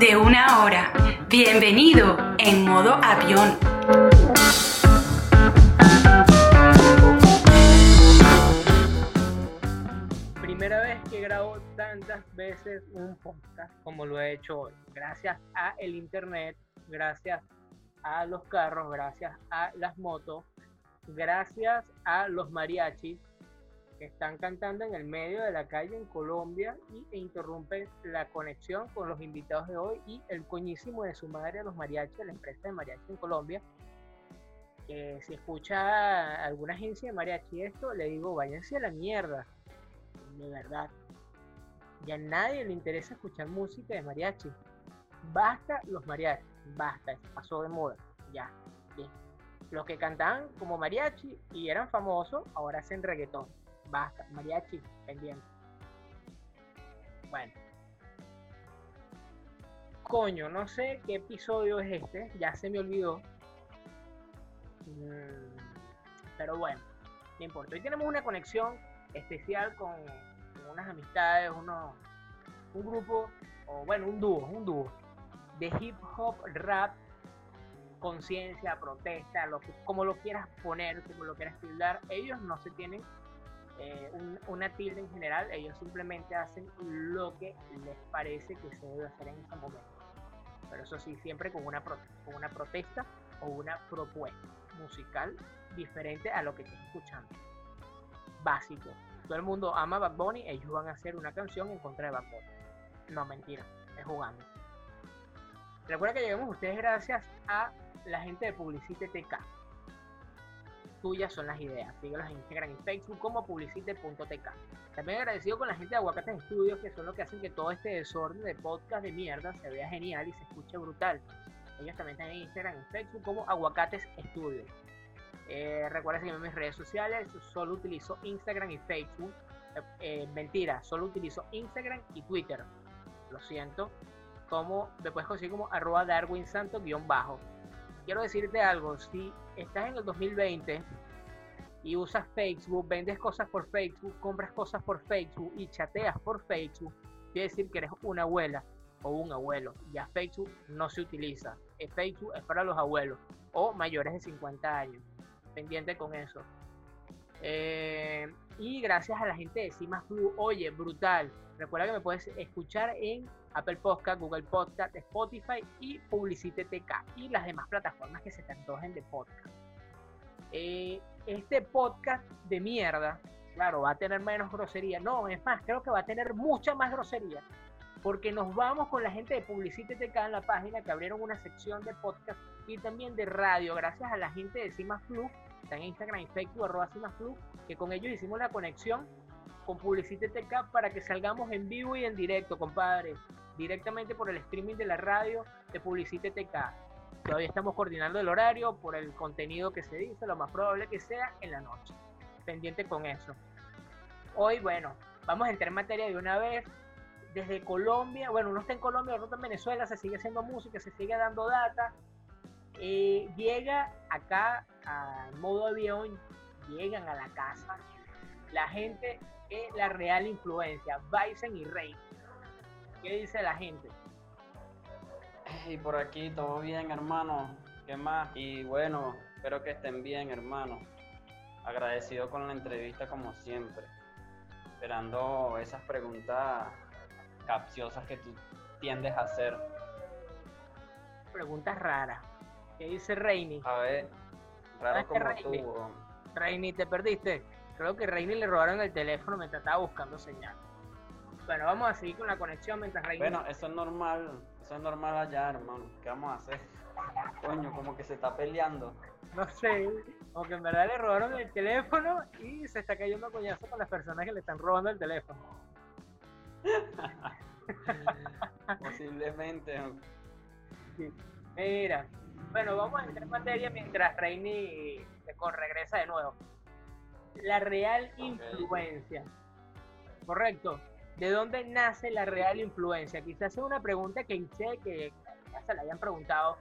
de una hora. Bienvenido en modo avión. Primera vez que grabo tantas veces un podcast como lo he hecho hoy. Gracias a el internet, gracias a los carros, gracias a las motos, gracias a los mariachis están cantando en el medio de la calle en Colombia y, e interrumpen la conexión con los invitados de hoy y el coñísimo de su madre a los mariachis, la empresa de mariachi en Colombia. si escucha alguna agencia de mariachi esto, le digo, váyanse a la mierda. De verdad. Ya a nadie le interesa escuchar música de mariachi. Basta los mariachis, basta, pasó de moda, ya. Los que cantaban como mariachi y eran famosos, ahora hacen reggaetón Basta, mariachi, pendiente. Bueno. Coño, no sé qué episodio es este, ya se me olvidó. Mm, pero bueno, no importa. Hoy tenemos una conexión especial con, unas amistades, uno, un grupo, o bueno, un dúo, un dúo de hip hop, rap, conciencia, protesta, lo como lo quieras poner, como lo quieras tildar. Ellos no se tienen eh, una tilde en general, ellos simplemente hacen lo que les parece que se debe hacer en ese momento. Pero eso sí, siempre con una, con una protesta o una propuesta musical diferente a lo que estás escuchando. Básico. Todo el mundo ama Bad Bunny, ellos van a hacer una canción en contra de Bad Bunny. No, mentira, es jugando. Recuerda que llegamos ustedes gracias a la gente de Publicite TK tuyas son las ideas. Síguelos en Instagram y Facebook como publicite.tk. También agradecido con la gente de Aguacates Estudios, que son los que hacen que todo este desorden de podcast de mierda se vea genial y se escuche brutal. Ellos también están en Instagram y Facebook como Aguacates Estudios. Eh, recuerda seguirme en mis redes sociales, solo utilizo Instagram y Facebook. Eh, eh, mentira, solo utilizo Instagram y Twitter. Lo siento. Como me puedes conseguir como arroba Darwin Santo guion bajo quiero decirte algo, si estás en el 2020 y usas Facebook, vendes cosas por Facebook, compras cosas por Facebook y chateas por Facebook, quiere decir que eres una abuela o un abuelo. Ya Facebook no se utiliza. Facebook es para los abuelos o mayores de 50 años. Pendiente con eso. Eh, y gracias a la gente de Cimas oye, brutal. Recuerda que me puedes escuchar en Apple Podcast, Google Podcast, Spotify y Publicite TK y las demás plataformas que se te antojen de podcast. Eh, este podcast de mierda, claro, va a tener menos grosería. No, es más, creo que va a tener mucha más grosería. Porque nos vamos con la gente de Publicite TK en la página que abrieron una sección de podcast y también de radio, gracias a la gente de Cima Flu, está en Instagram y Facebook, arroba Cima Flu, que con ellos hicimos la conexión con Publicite TK para que salgamos en vivo y en directo, compadre directamente por el streaming de la radio de Publicite TK. Todavía estamos coordinando el horario por el contenido que se dice, lo más probable que sea en la noche. Pendiente con eso. Hoy, bueno, vamos a entrar en materia de una vez. Desde Colombia, bueno, uno está en Colombia, otro en Venezuela, se sigue haciendo música, se sigue dando data. Eh, llega acá a modo avión, llegan a la casa la gente es la real influencia, Bison y Rey. ¿Qué dice la gente? Y por aquí todo bien, hermano. ¿Qué más? Y bueno, espero que estén bien, hermano. Agradecido con la entrevista como siempre. Esperando esas preguntas capciosas que tú tiendes a hacer. Preguntas raras. ¿Qué dice Reini? A ver, raro como tú. Reini, ¿te perdiste? Creo que Reini le robaron el teléfono mientras estaba buscando señal. Bueno, vamos a seguir con la conexión mientras Reini. Bueno, eso es normal, eso es normal allá, hermano. ¿Qué vamos a hacer? Coño, como que se está peleando. No sé, como que en verdad le robaron el teléfono y se está cayendo coñazo con las personas que le están robando el teléfono. Posiblemente. Mira, bueno, vamos a entrar en materia mientras Reini regresa de nuevo. La real influencia. Correcto. ¿De dónde nace la real influencia? Quizás sea una pregunta que sé que ya se la hayan preguntado,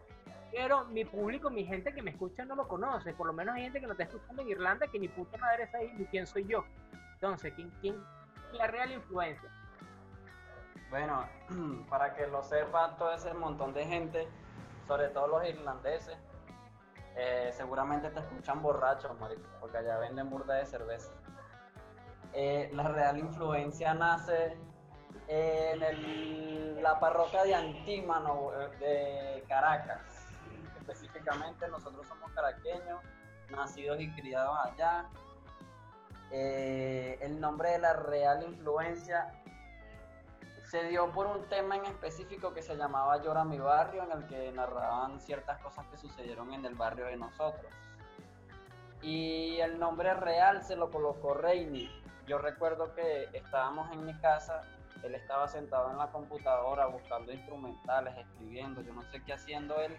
pero mi público, mi gente que me escucha no lo conoce. Por lo menos hay gente que no está escuchando en Irlanda que ni puta madre sabe ni quién soy yo. Entonces, ¿quién, quién es la real influencia? Bueno, para que lo sepa todo ese montón de gente, sobre todo los irlandeses, eh, seguramente te escuchan borrachos, marico, porque allá venden burda de cerveza. Eh, la real influencia nace en la parroquia de Antímano de Caracas. Específicamente nosotros somos caraqueños, nacidos y criados allá. Eh, el nombre de la real influencia se dio por un tema en específico que se llamaba Llora mi barrio, en el que narraban ciertas cosas que sucedieron en el barrio de nosotros. Y el nombre real se lo colocó Reini. Yo recuerdo que estábamos en mi casa, él estaba sentado en la computadora buscando instrumentales, escribiendo, yo no sé qué haciendo él,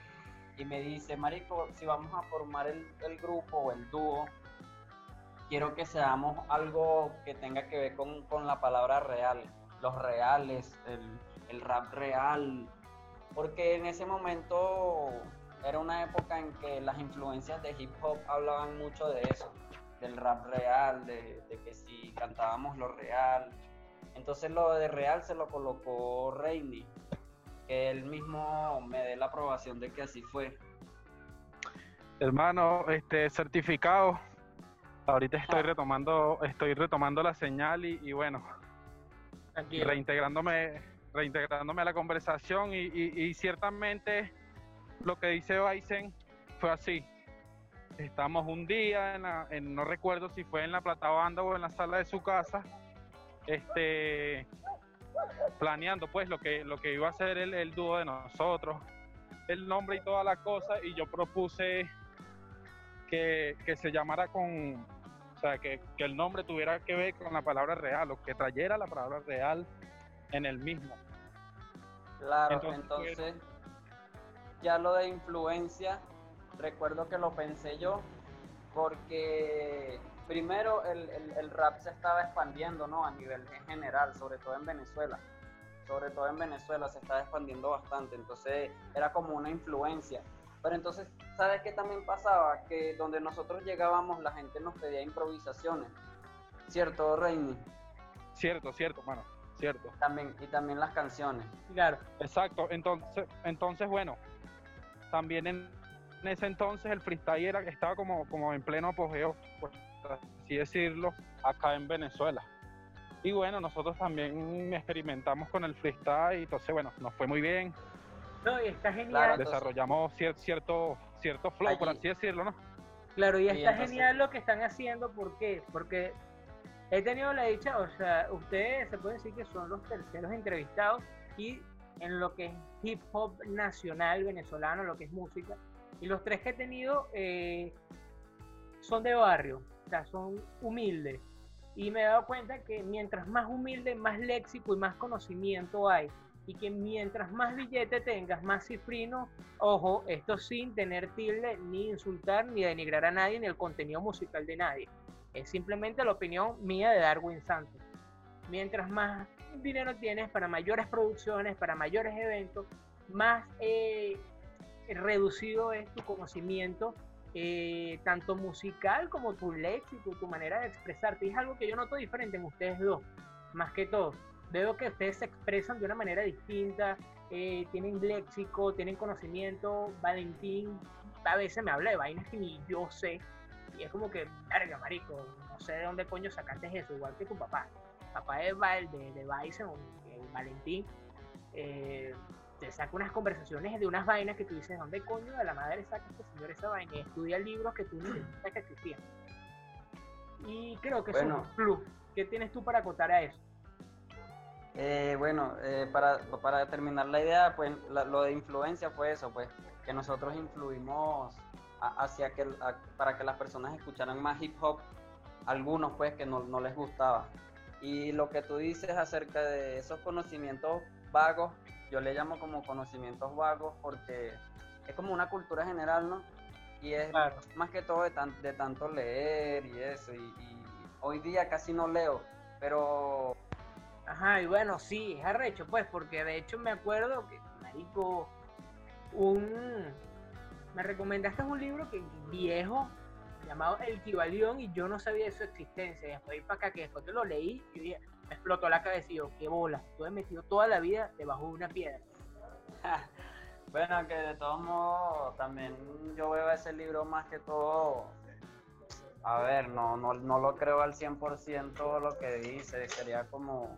y me dice, Marico, si vamos a formar el, el grupo o el dúo, quiero que seamos algo que tenga que ver con, con la palabra real los reales, el, rap real, porque en ese momento era una época en que las influencias de hip hop hablaban mucho de eso, del rap real, de, que si cantábamos lo real. Entonces lo de real se lo colocó Reini, que él mismo me dé la aprobación de que así fue. Hermano, este certificado. Ahorita estoy ah. retomando, estoy retomando la señal y bueno, reintegrándome, reintegrándome a la conversación y, ciertamente lo que dice Bison fue así. Estamos un día, en, no recuerdo si fue en la platabanda o en la sala de su casa, este, planeando pues lo que, lo que iba a ser el, el dúo de nosotros, el nombre y toda la cosa, y yo propuse que, que se llamara con, o sea, que, el nombre tuviera que ver con la palabra real, o que trayera la palabra real en el mismo. Claro, entonces, ya lo de influencia, recuerdo que lo pensé yo, porque primero el, el, rap se estaba expandiendo, ¿no? A nivel general, sobre todo en Venezuela. Sobre todo en Venezuela se estaba expandiendo bastante, entonces era como una influencia. Pero entonces, ¿sabes qué también pasaba? Que donde nosotros llegábamos la gente nos pedía improvisaciones. ¿Cierto, Reini? Cierto, cierto, mano, cierto. También, y también las canciones. Claro. Exacto, entonces, entonces bueno, también en, ese entonces el freestyle era, estaba como, como en pleno apogeo, por así decirlo, acá en Venezuela. Y bueno, nosotros también experimentamos con el freestyle y entonces, bueno, nos fue muy bien. No, y está genial. Desarrollamos cierto, cierto flow, por así decirlo, ¿no? Claro, y está genial lo que están haciendo, ¿por qué? Porque he tenido la dicha, o sea, ustedes se puede decir que son los terceros entrevistados y en lo que es hip hop nacional venezolano, lo que es música, y los tres que he tenido eh, son de barrio, o sea, son humildes. Y me he dado cuenta que mientras más humilde, más léxico y más conocimiento hay y que mientras más billete tengas, más cifrino, ojo, esto sin tener tilde, ni insultar, ni denigrar a nadie, ni el contenido musical de nadie. Es simplemente la opinión mía de Darwin Santos. Mientras más dinero tienes para mayores producciones, para mayores eventos, más eh, reducido es tu conocimiento, eh, tanto musical como tu léxico, tu manera de expresarte. Y es algo que yo noto diferente en ustedes dos, más que todo veo que ustedes se expresan de una manera distinta, eh, tienen léxico, tienen conocimiento. Valentín a veces me habla de vainas que ni yo sé. Y es como que, verga, marico, no sé de dónde coño sacaste eso, igual que tu papá. Papá de, de, de Bison, Valentín, eh, te saca unas conversaciones de unas vainas que tú dices, ¿dónde coño de la madre saca este señor esa vaina? Y estudia libros que tú ni sabes que existían. Y creo que es un plus. ¿Qué tienes tú para acotar a eso? Eh, bueno, eh, para, para, terminar la idea, pues lo de influencia fue eso, pues que nosotros influimos hacia que, para que las personas escucharan más hip hop, algunos pues que no, no, les gustaba. Y lo que tú dices acerca de esos conocimientos vagos, yo le llamo como conocimientos vagos porque es como una cultura general, ¿no? Y es más que todo de, de tanto leer y eso. y hoy día casi no leo, pero Ajá, y bueno, sí, es arrecho, pues, porque de hecho me acuerdo que, marico, un... Me recomendaste un libro que viejo, llamado El Kibalión y yo no sabía de su existencia. Y después para acá, que después que lo leí, yo dije, me explotó la cabeza y yo, qué bola, he metido toda la vida debajo de una piedra. bueno, que de todos modos, también yo veo ese libro más que todo. A ver, no, no, no lo creo al 100% lo que dice, sería como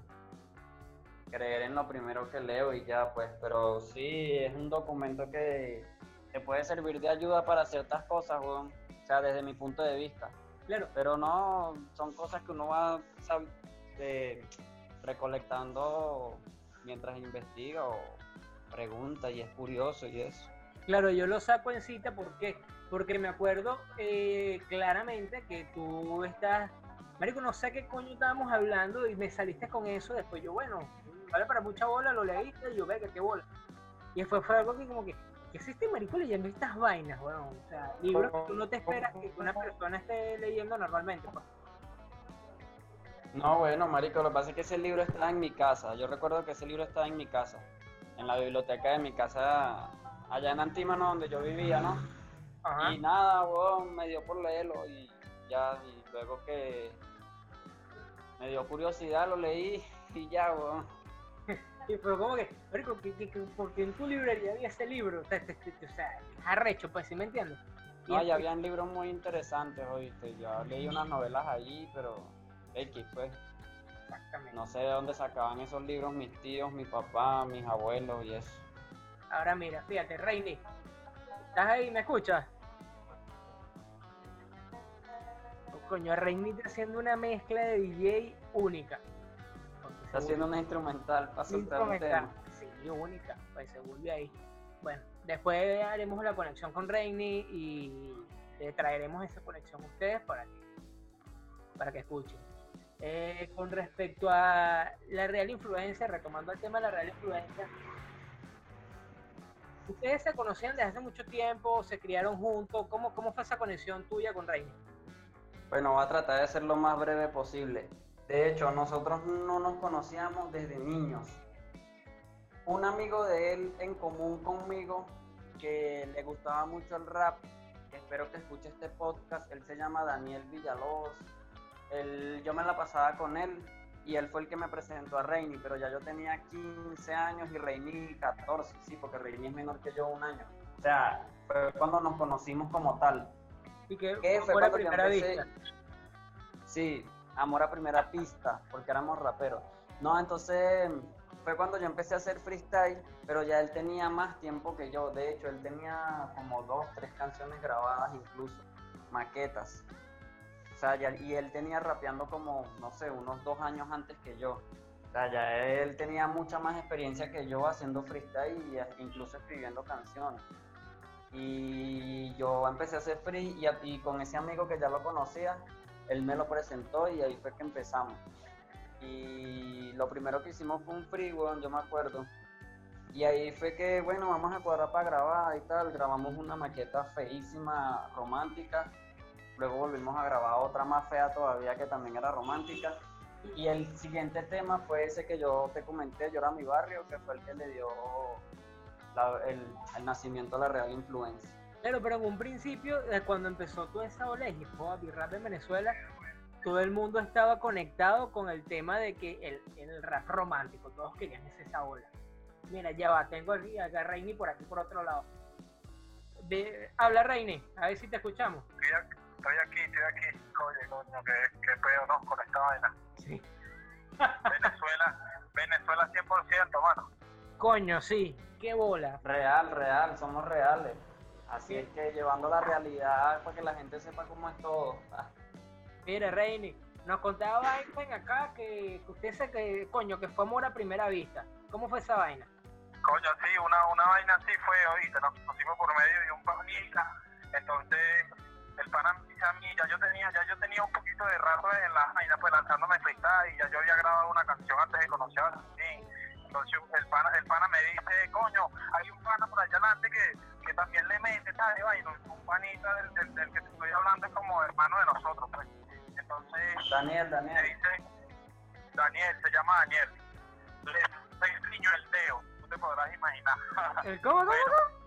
creer en lo primero que leo y ya, pues, pero sí, es un documento que te puede servir de ayuda para ciertas cosas, o sea, desde mi punto de vista. Claro. Pero no, son cosas que uno va recolectando mientras investiga o pregunta y es curioso y eso. Claro, yo lo saco en cita, ¿por qué? Porque me acuerdo eh, claramente que tú estás, Marico, no sé qué coño estábamos hablando y me saliste con eso, después yo, bueno, vale para mucha bola, lo leíste y yo, ve que qué bola. Y después fue algo que como que, ¿qué es este marico leyendo estas vainas, weón? O sea, libros que tú no te esperas que una persona esté leyendo normalmente, pues. No, bueno, marico, lo que pasa es que ese libro está en mi casa. Yo recuerdo que ese libro estaba en mi casa, en la biblioteca de mi casa, allá en Antímano, donde yo vivía, ¿no? Y nada, weón, me dio por leerlo y ya, y luego que me dio curiosidad, lo leí y ya, weón. Y fue como que, marico, porque en tu librería había ese libro, o sea, o sea arrecho, pues, ¿sí me entiendes? No, ya habían libros muy interesantes, oíste, yo leí unas novelas allí, pero X, pues. Exactamente. No sé de dónde sacaban esos libros mis tíos, mi papá, mis abuelos y eso. Ahora mira, fíjate, Reini. ¿Estás ahí? ¿Me escuchas? Oh, coño, Reini está haciendo una mezcla de DJ única. Está haciendo una instrumental para soltar un tema. Sí, única, pues se vuelve ahí. Bueno, después haremos la conexión con Reini y le traeremos esa conexión a ustedes para que, para que escuchen. Eh, con respecto a la real influencia, retomando el tema de la real influencia, ¿ustedes se conocían desde hace mucho tiempo? ¿Se criaron juntos? ¿Cómo, cómo fue esa conexión tuya con Reini? Bueno, voy a tratar de ser lo más breve posible. De hecho, nosotros no nos conocíamos desde niños. Un amigo de él en común conmigo que le gustaba mucho el rap, espero que escuche este podcast, él se llama Daniel Villalobos, yo me la pasaba con él y él fue el que me presentó a Reini, pero ya yo tenía 15 años y Reini 14, sí, porque Reini es menor que yo un año. O sea, fue cuando nos conocimos como tal. ¿Y qué, fue a primera vista? Sí, amor a primera pista, porque éramos raperos. No, entonces fue cuando yo empecé a hacer freestyle, pero ya él tenía más tiempo que yo. De hecho, él tenía como dos, tres canciones grabadas incluso, maquetas. Sea, y él tenía rapeando como, no sé, unos dos años antes que yo. O sea, ya él tenía mucha más experiencia que yo haciendo freestyle y incluso escribiendo canciones. Y yo empecé a hacer free y, con ese amigo que ya lo conocía, él me lo presentó y ahí fue que empezamos. Y lo primero que hicimos fue un free, bueno, yo me acuerdo. Y ahí fue que, bueno, vamos a cuadrar para grabar y tal. Grabamos una maqueta feísima, romántica Luego volvimos a grabar otra más fea todavía que también era romántica. Y el siguiente tema fue ese que yo te comenté, yo era mi barrio, que fue el que le dio el, nacimiento a la real influencia. Claro, pero en un principio, eh, cuando empezó toda esa ola de hip hop y rap en Venezuela, todo el mundo estaba conectado con el tema de que el, el rap romántico, todos querían esa ola. Mira, ya va, tengo a Reini por aquí por otro lado. habla Reini, a ver si te escuchamos estoy aquí, estoy aquí. Oye, coño, qué, qué pedo, ¿no? Con esta vaina. Sí. Venezuela, Venezuela 100%, mano. Coño, sí, qué bola. Real, real, somos reales. Así es que llevando la realidad para que la gente sepa cómo es todo. Mire, Reini, nos contaba en acá que usted se que, coño, que fue amor a primera vista. ¿Cómo fue esa vaina? Coño, sí, una, una vaina así fue, ahorita nos conocimos por medio de un panita. Entonces, el pana a mí, ya yo tenía, ya yo tenía un poquito de rato en la vaina, pues lanzándome freestyle y ya yo había grabado una canción antes de conocer a Entonces el pana, el pana me dice, coño, hay un pana por allá adelante que, que también le mete, ¿sabes? Vaina, un panita del, del, que te estoy hablando es como hermano de nosotros, pues. Entonces, Daniel, Daniel. dice, Daniel, se llama Daniel. Le, niño el Deo, tú te podrás imaginar. ¿El cómo, cómo,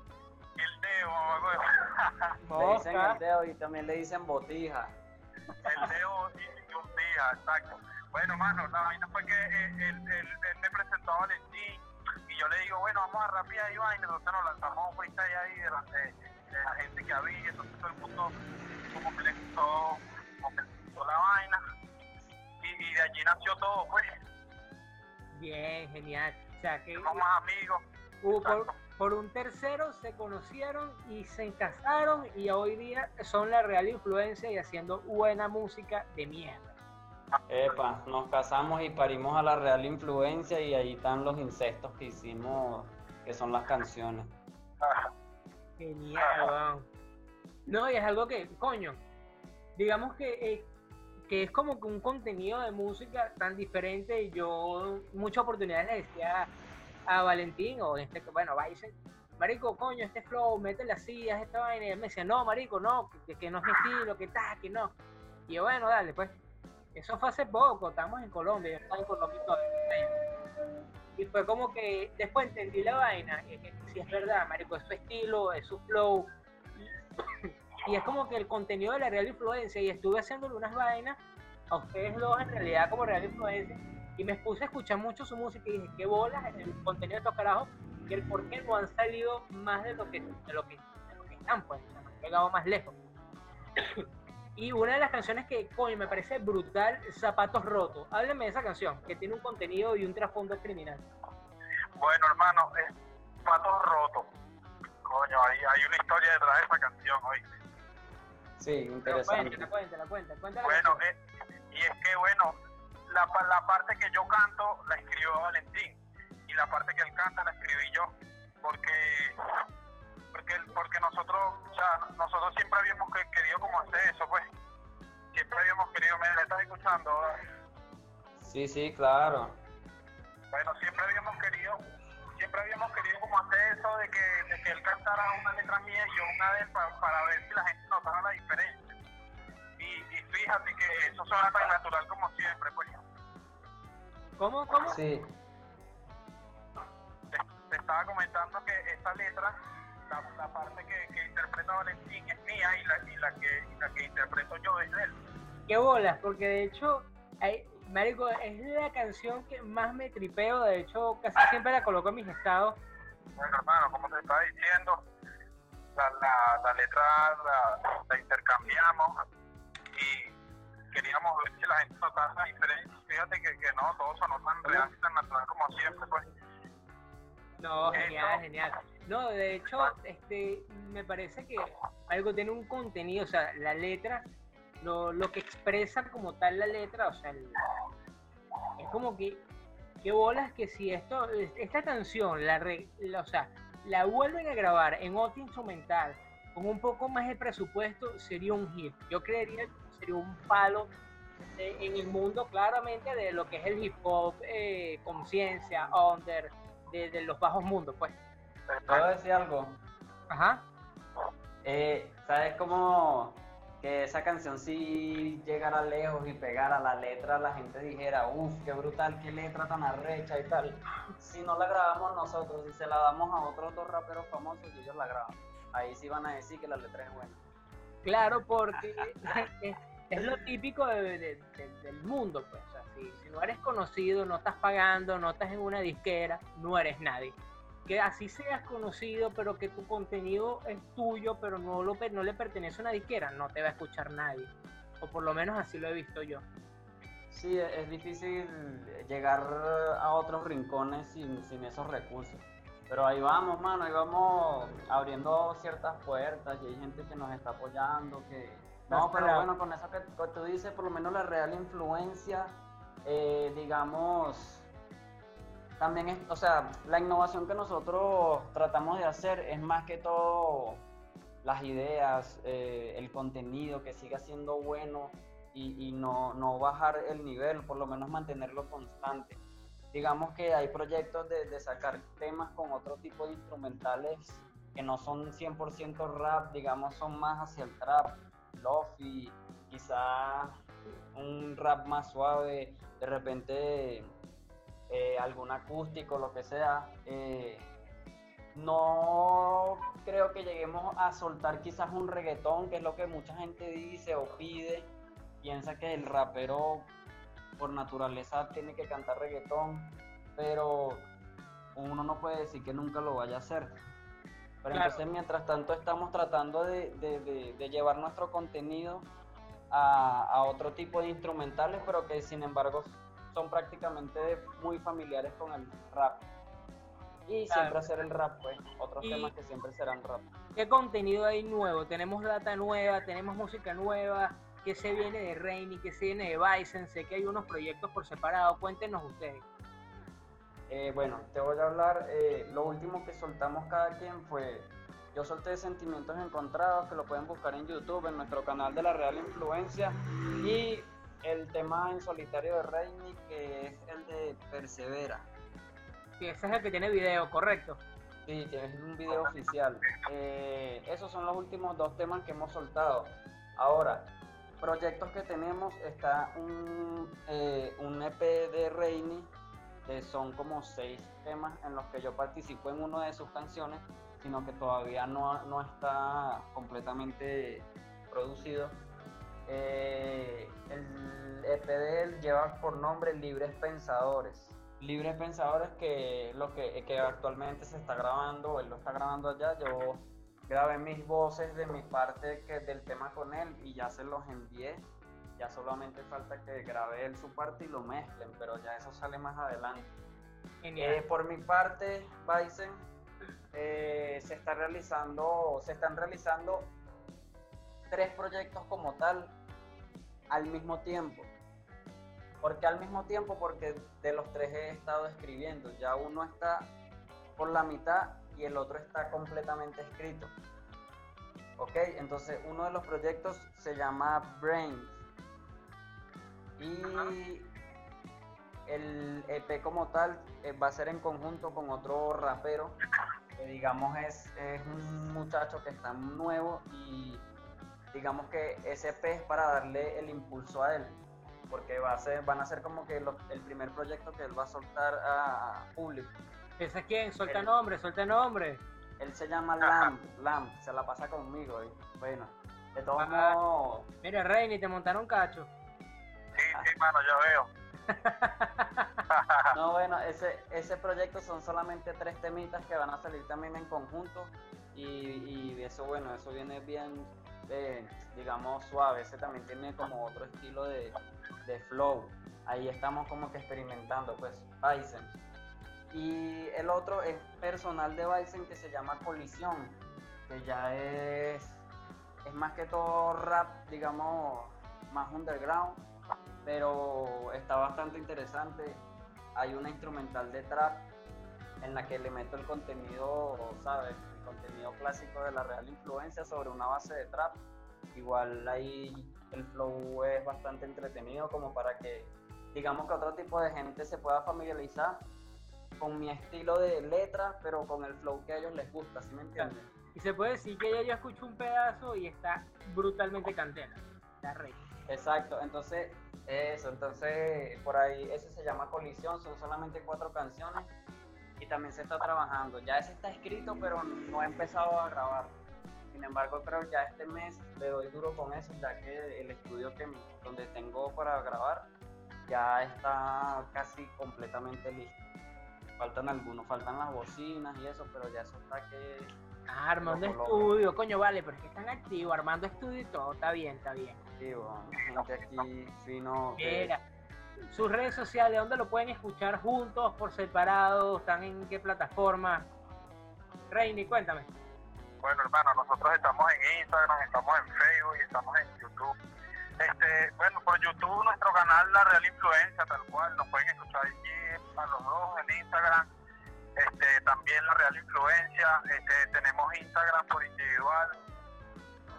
El dedo, mamá, Le dicen el dedo y también le dicen botija. el dedo y, día, exacto. Bueno, mano, la vaina fue que él, él- él- él me presentó a Valentín y yo le digo, bueno, vamos a rapear y vaina, entonces nos lanzamos un freestyle ahí de la, de, de la gente que había, entonces todo el mundo como que le gustó, como que le gustó la vaina y, y de allí nació todo, pues, Bien, genial. O sea que somos amigos. hubo por, por un tercero se conocieron y se casaron y hoy día son la real influencia y haciendo buena música de mierda. Epa, nos casamos y parimos a la real influencia y ahí están los incestos que hicimos, que son las canciones. Genial, weón. No, y es algo que, coño, digamos que, eh, que es como que un contenido de música tan diferente. y Yo muchas oportunidades le decía a Valentín, o este, bueno, Bison, Marico, coño, este flow, métele así, haz esta vaina. Y él me decía, no, Marico, no, que, que no es mi estilo, que tal, que no. Y yo, bueno, dale, pues. Eso fue hace poco, estamos en Colombia, yo estaba en Colombia. Y fue como que después entendí la vaina, y que si es verdad, marico, es su estilo, es su flow. Y es como que el contenido de la real influencia, y estuve haciéndole unas vainas a ustedes dos en realidad como real influencia, y me puse a escuchar mucho su música y dije, qué bolas el contenido de estos carajos, y el por qué no han salido más de lo que, de lo que, de lo que están, pues, han llegado más lejos. Y una de las canciones que, coño, me parece brutal, Zapatos Rotos. Hábleme de esa canción, que tiene un contenido y un trasfondo criminal. Bueno, hermano, es patos rotos. Coño, hay, hay una historia detrás de esa canción, hoy. Sí, Pero interesante. cuéntala, cuéntala, cuéntala, cuéntala. Bueno, eh, y es que, bueno, la, la parte que yo canto la escribió Valentín y la parte que él canta la escribí yo, porque porque porque nosotros, o sea, nosotros siempre habíamos que- querido como hacer eso, pues. Siempre habíamos querido, me ¿me estás escuchando? Sí, sí, claro. Bueno, siempre habíamos querido, siempre habíamos querido como hacer eso de que, de que él cantara una letra mía y yo una de él pa- para ver si la gente notaba la diferencia. Y, y fíjate que eso suena tan natural como siempre, pues. ¿Cómo, cómo? Sí, te, te estaba comentando que esta letra, la, la parte que, que interpreta Valentín es mía y la, y la que y la que interpreto yo es de él. Qué bolas, porque de hecho, hay- Marico, es la canción que más me tripeo. De hecho, casi siempre la coloco en mis estados. Bueno, hermano, como te estaba diciendo, la, la, la letra la, la intercambiamos y queríamos ver si la gente notaba la diferencia. Fíjate no, todo sonó tan real y tan natural como siempre, pues. No, genial, genial. No, de hecho, este, me parece que algo tiene un contenido, o sea, la letra, lo, lo que expresa como tal la letra, o sea, el- es como que, qué bolas que si esto, esta canción, la, re- la- o sea, la vuelven a grabar en otro instrumental, con un poco más de presupuesto, sería un hit. Yo creería que sería un palo eh, en el mundo claramente de lo que es el hip hop, eh, conciencia, under, de, de los bajos mundos, pues. ¿puedo decir algo? Ajá. Eh, ¿Sabes cómo que esa canción sí llegara lejos y pegara la letra, la gente dijera, uff, qué brutal, qué letra tan arrecha y tal? Si no la grabamos nosotros, si se la damos a otros dos raperos famosos y ellos la graban, ahí sí van a decir que la letra es buena. Claro, porque es, lo típico de- de- de- del mundo, pues. O sea, si, no eres conocido, no estás pagando, no estás en una disquera, no eres nadie. Que así seas conocido, pero que tu contenido es tuyo, pero no, lo, no le pertenece a una disquera, no te va a escuchar nadie. O por lo menos así lo he visto yo. Sí, es difícil llegar a otros rincones sin, sin esos recursos. Pero ahí vamos, mano, ahí vamos abriendo ciertas puertas y hay gente que nos está apoyando, que... No, pero bueno, con eso que, que tú dices, por lo menos la real influencia, eh, digamos, también es, o sea, la innovación que nosotros tratamos de hacer es más que todo las ideas, eh, el contenido que siga siendo bueno y, y no, no bajar el nivel, por lo menos mantenerlo constante. Digamos que hay proyectos de, de sacar temas con otro tipo de instrumentales que no son 100% rap, digamos, son más hacia el trap, lofi, quizá un rap más suave, de repente eh, algún acústico, lo que sea. eh, no creo que lleguemos a soltar quizás un reggaetón, que es lo que mucha gente dice o pide. Piensa que el rapero por naturaleza tiene que cantar reggaetón, pero uno no puede decir que nunca lo vaya a hacer. Pero Claro. entonces, mientras tanto, estamos tratando de, de- de- de llevar nuestro contenido a, a otro tipo de instrumentales, pero que sin embargo son prácticamente muy familiares con el rap. Y Claro. siempre hacer el rap, pues, otros Y- temas que siempre serán rap. ¿Qué contenido hay nuevo? Tenemos data nueva, tenemos música nueva, ¿qué se viene de Rainy, qué se viene de Bison? Sé que hay unos proyectos por separado, cuéntenos ustedes. Eh, bueno, te voy a hablar, eh, lo último que soltamos cada quien fue, yo solté Sentimientos Encontrados, que lo pueden buscar en YouTube, en nuestro canal de La Real Influencia, y el tema en solitario de Reini, que es el de Persevera. Sí, ese es el que tiene video, correcto. Sí, es un video oficial. Eh, esos son los últimos dos temas que hemos soltado. Ahora, proyectos que tenemos, está un, eh, un EP de Reini, que son como seis temas en los que yo participo en una de sus canciones, sino que todavía no, no está completamente producido. Eh, el EP de él lleva por nombre Libres Pensadores. Libres Pensadores que lo que, que actualmente se está grabando, él lo está grabando allá, yo grabé mis voces de mi parte que, del tema con él y ya se los envié. Ya solamente falta que grabe él su parte y lo mezclen, pero ya eso sale más adelante. Eh, por mi parte, Bison, eh, se está realizando, se están realizando tres proyectos como tal al mismo tiempo. ¿Por qué al mismo tiempo? Porque de los tres he estado escribiendo. Ya uno está por la mitad y el otro está completamente escrito. Ok, entonces uno de los proyectos se llama Brains. Y el EP como tal eh, va a ser en conjunto con otro rapero, que digamos es, es un muchacho que está nuevo y digamos que ese EP es para darle el impulso a él, porque va a ser, van a ser como que lo- el primer proyecto que él va a soltar a público. ¿Ese es quién? Suelta el- nombre, suelta nombre. Él se llama Lamp, Lamp, se la pasa conmigo. y bueno, de todos modos, Mira, Rainy, te montaron cacho. Sí, veo. No, bueno, ese, ese proyecto son solamente tres temitas que van a salir también en conjunto y, y eso, bueno, eso viene bien, eh, digamos, suave. Ese también tiene como otro estilo de, de flow. Ahí estamos como que experimentando, pues, Bison. Y el otro es personal de Bison que se llama Colisión, que ya es, es más que todo rap, digamos, más underground, pero está bastante interesante hay una instrumental de trap en la que le meto el contenido, ¿sabes? El contenido clásico de la real influencia sobre una base de trap. Igual ahí el flow es bastante entretenido como para que, digamos que otro tipo de gente se pueda familiarizar con mi estilo de letra, pero con el flow que a ellos les gusta, ¿sí me entiendes? Y se puede decir que ya yo escucho un pedazo y está brutalmente cantera. Está rey. Exacto, entonces eso, entonces por ahí ese se llama Colisión, son solamente cuatro canciones y también se está trabajando. Ya ese está escrito, pero no he empezado a grabar. Sin embargo, creo ya este mes le doy duro con eso, ya que el estudio que donde tengo para grabar ya está casi completamente listo. Faltan algunos, faltan las bocinas y eso, pero ya eso está que Ah, armando estudio, coño, vale, pero es que están activos, armando estudio y todo, está bien, está bien. sí, bueno, gente aquí fino. que- Mira, sus redes sociales, ¿dónde lo pueden escuchar juntos, por separado? ¿Están en qué plataforma? Reini, cuéntame. Bueno, hermano, nosotros estamos en Instagram, estamos en Facebook y estamos en YouTube. Este, bueno, por YouTube nuestro canal La Real Influencia, tal cual, nos pueden escuchar allí a los dos en Instagram. Influencia, este, tenemos Instagram por individual,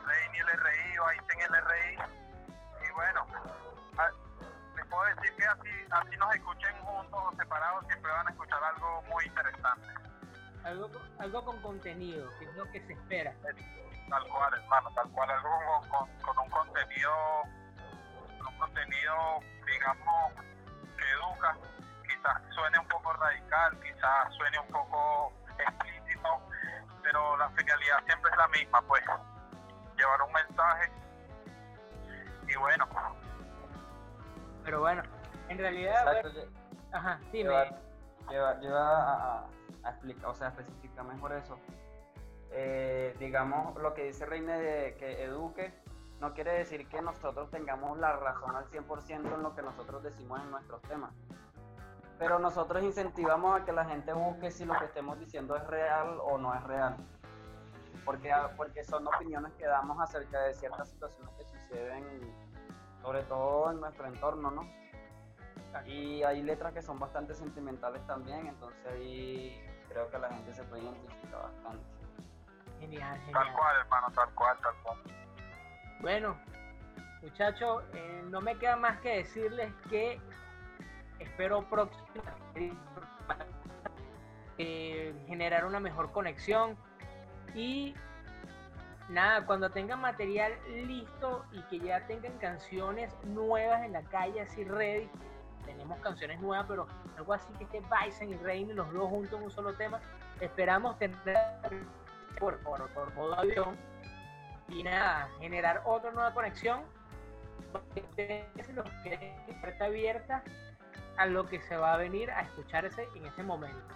Reini LRI o Einstein LRI. Y bueno, a- les puedo decir que así, así nos escuchen juntos o separados, siempre van a escuchar algo muy interesante. Algo, con- algo con contenido, que es lo que se espera. Tal cual, hermano, tal cual, algo con, con- con un contenido, un contenido, digamos, que educa, quizás suene un poco radical, quizás suene un poco explícito, pero la finalidad siempre es la misma, pues, llevar un mensaje y bueno, Pero bueno, en realidad, Exacto, bueno, ajá, dime. llevar, llevar, llevar a, explicar, o sea, especificar mejor eso. Eh, digamos, lo que dice Reine de que eduque, no quiere decir que nosotros tengamos la razón al 100% en lo que nosotros decimos en nuestros temas. Pero nosotros incentivamos a que la gente busque si lo que estemos diciendo es real o no es real. Porque, porque son opiniones que damos acerca de ciertas situaciones que suceden, sobre todo en nuestro entorno, ¿no? Y hay letras que son bastante sentimentales también, entonces ahí creo que la gente se puede identificar bastante. Genial, tal genial. cual, hermano, tal cual, tal cual. Bueno, muchachos, eh, no me queda más que decirles que espero próximo eh, generar una mejor conexión y nada, cuando tengan material listo y que ya tengan canciones nuevas en la calle, así ready, tenemos canciones nuevas, pero algo así que esté Bison y Rainy los dos juntos en un solo tema, esperamos tener por, por, por modo avión y nada, generar otra nueva conexión. Los que abierta a lo que se va a venir a escucharse en ese momento.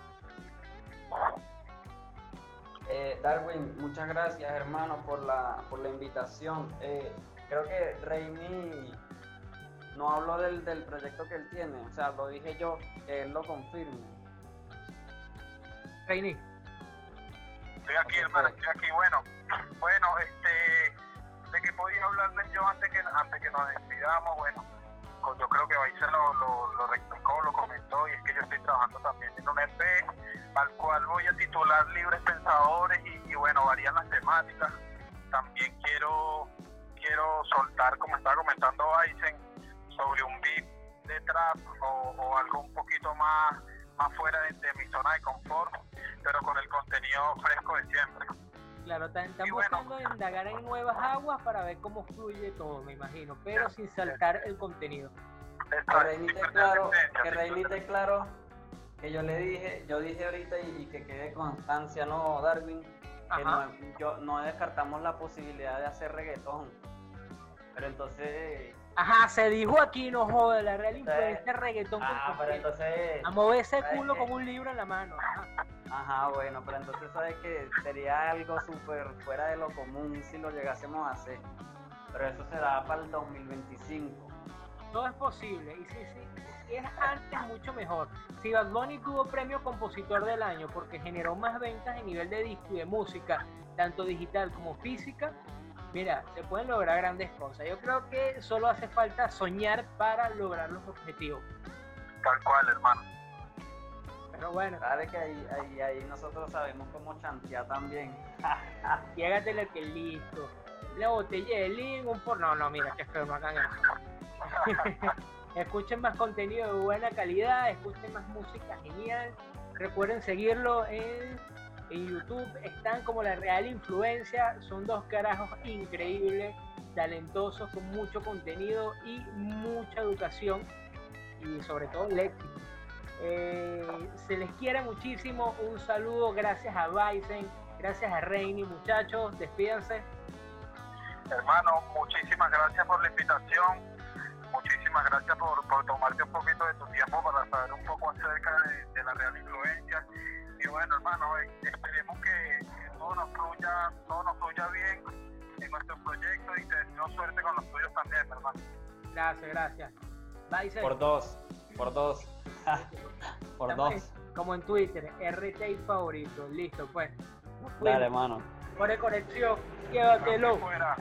Eh, Darwin, muchas gracias hermano por la, por la invitación. Eh, creo que Reini no habló del, del proyecto que él tiene, o sea, lo dije yo, él lo confirme. Reini, Estoy aquí, hermano, pues. estoy aquí. Bueno, bueno, este, de que podía hablarles yo antes que antes que nos despidamos, bueno, yo creo que Baice lo, lo, lo lo comentó, y es que yo estoy trabajando también en un EP, al cual voy a titular Libres Pensadores, y, bueno, varían las temáticas. También quiero, quiero soltar, como estaba comentando Bison, sobre un beat de trap o, algo un poquito más, más fuera de mi zona de confort, pero con el contenido fresco de siempre. Claro, están, están Y bueno. buscando indagar en nuevas aguas para ver cómo fluye todo, me imagino, pero sin saltar el contenido. Que Exacto, Reini sin te perder claro, que sin Reini perder- te claro, que yo le dije, yo dije ahorita y, y que quede constancia, ¿no, Darwin? Que no, yo, no descartamos la posibilidad de hacer reggaetón. Pero entonces, Ajá, se dijo aquí, no joda, la real influencia es reggaetón. con ah, pero entonces, A mover ese ¿sabes culo con un libro en la mano. Ajá. Ajá, bueno, pero entonces sabes que sería algo súper fuera de lo común si lo llegásemos a hacer. Pero eso será para el 2025. Todo es posible. Y si, si, si es antes, mucho mejor. Si Bad Bunny tuvo premio compositor del año porque generó más ventas en nivel de disco y de música, tanto digital como física, mira, se pueden lograr grandes cosas. Yo creo que solo hace falta soñar para lograr los objetivos. Tal cual, hermano. Pero bueno, Dale que ahí, ahí, ahí nosotros sabemos cómo chantear también. llégatele que listo. La botella de un por... No, no, mira, que feo, no hagan eso. escuchen más contenido de buena calidad, escuchen más música genial. Recuerden seguirlo en, en YouTube. Están como la Real Influencia. Son dos carajos increíbles, talentosos, con mucho contenido y mucha educación. Y sobre todo léxico. Eh, se les quiere muchísimo. Un saludo. Gracias a Bison. Gracias a Reini, muchachos. Despídense. Hermano, muchísimas gracias por la invitación. Muchísimas gracias por, por tomarte un poquito de tu tiempo para saber un poco acerca de, de la real influencia. Y bueno, hermano, eh, esperemos que, que todo nos fluya, todo nos fluya bien en nuestro proyecto y te deseo suerte con los tuyos también, hermano. Gracias, gracias. Bison. Por dos, por dos. por Estamos dos. Como en Twitter, RT favorito. Listo, pues. Dale, mano. Pone conexión. Llévatelo. Fuera.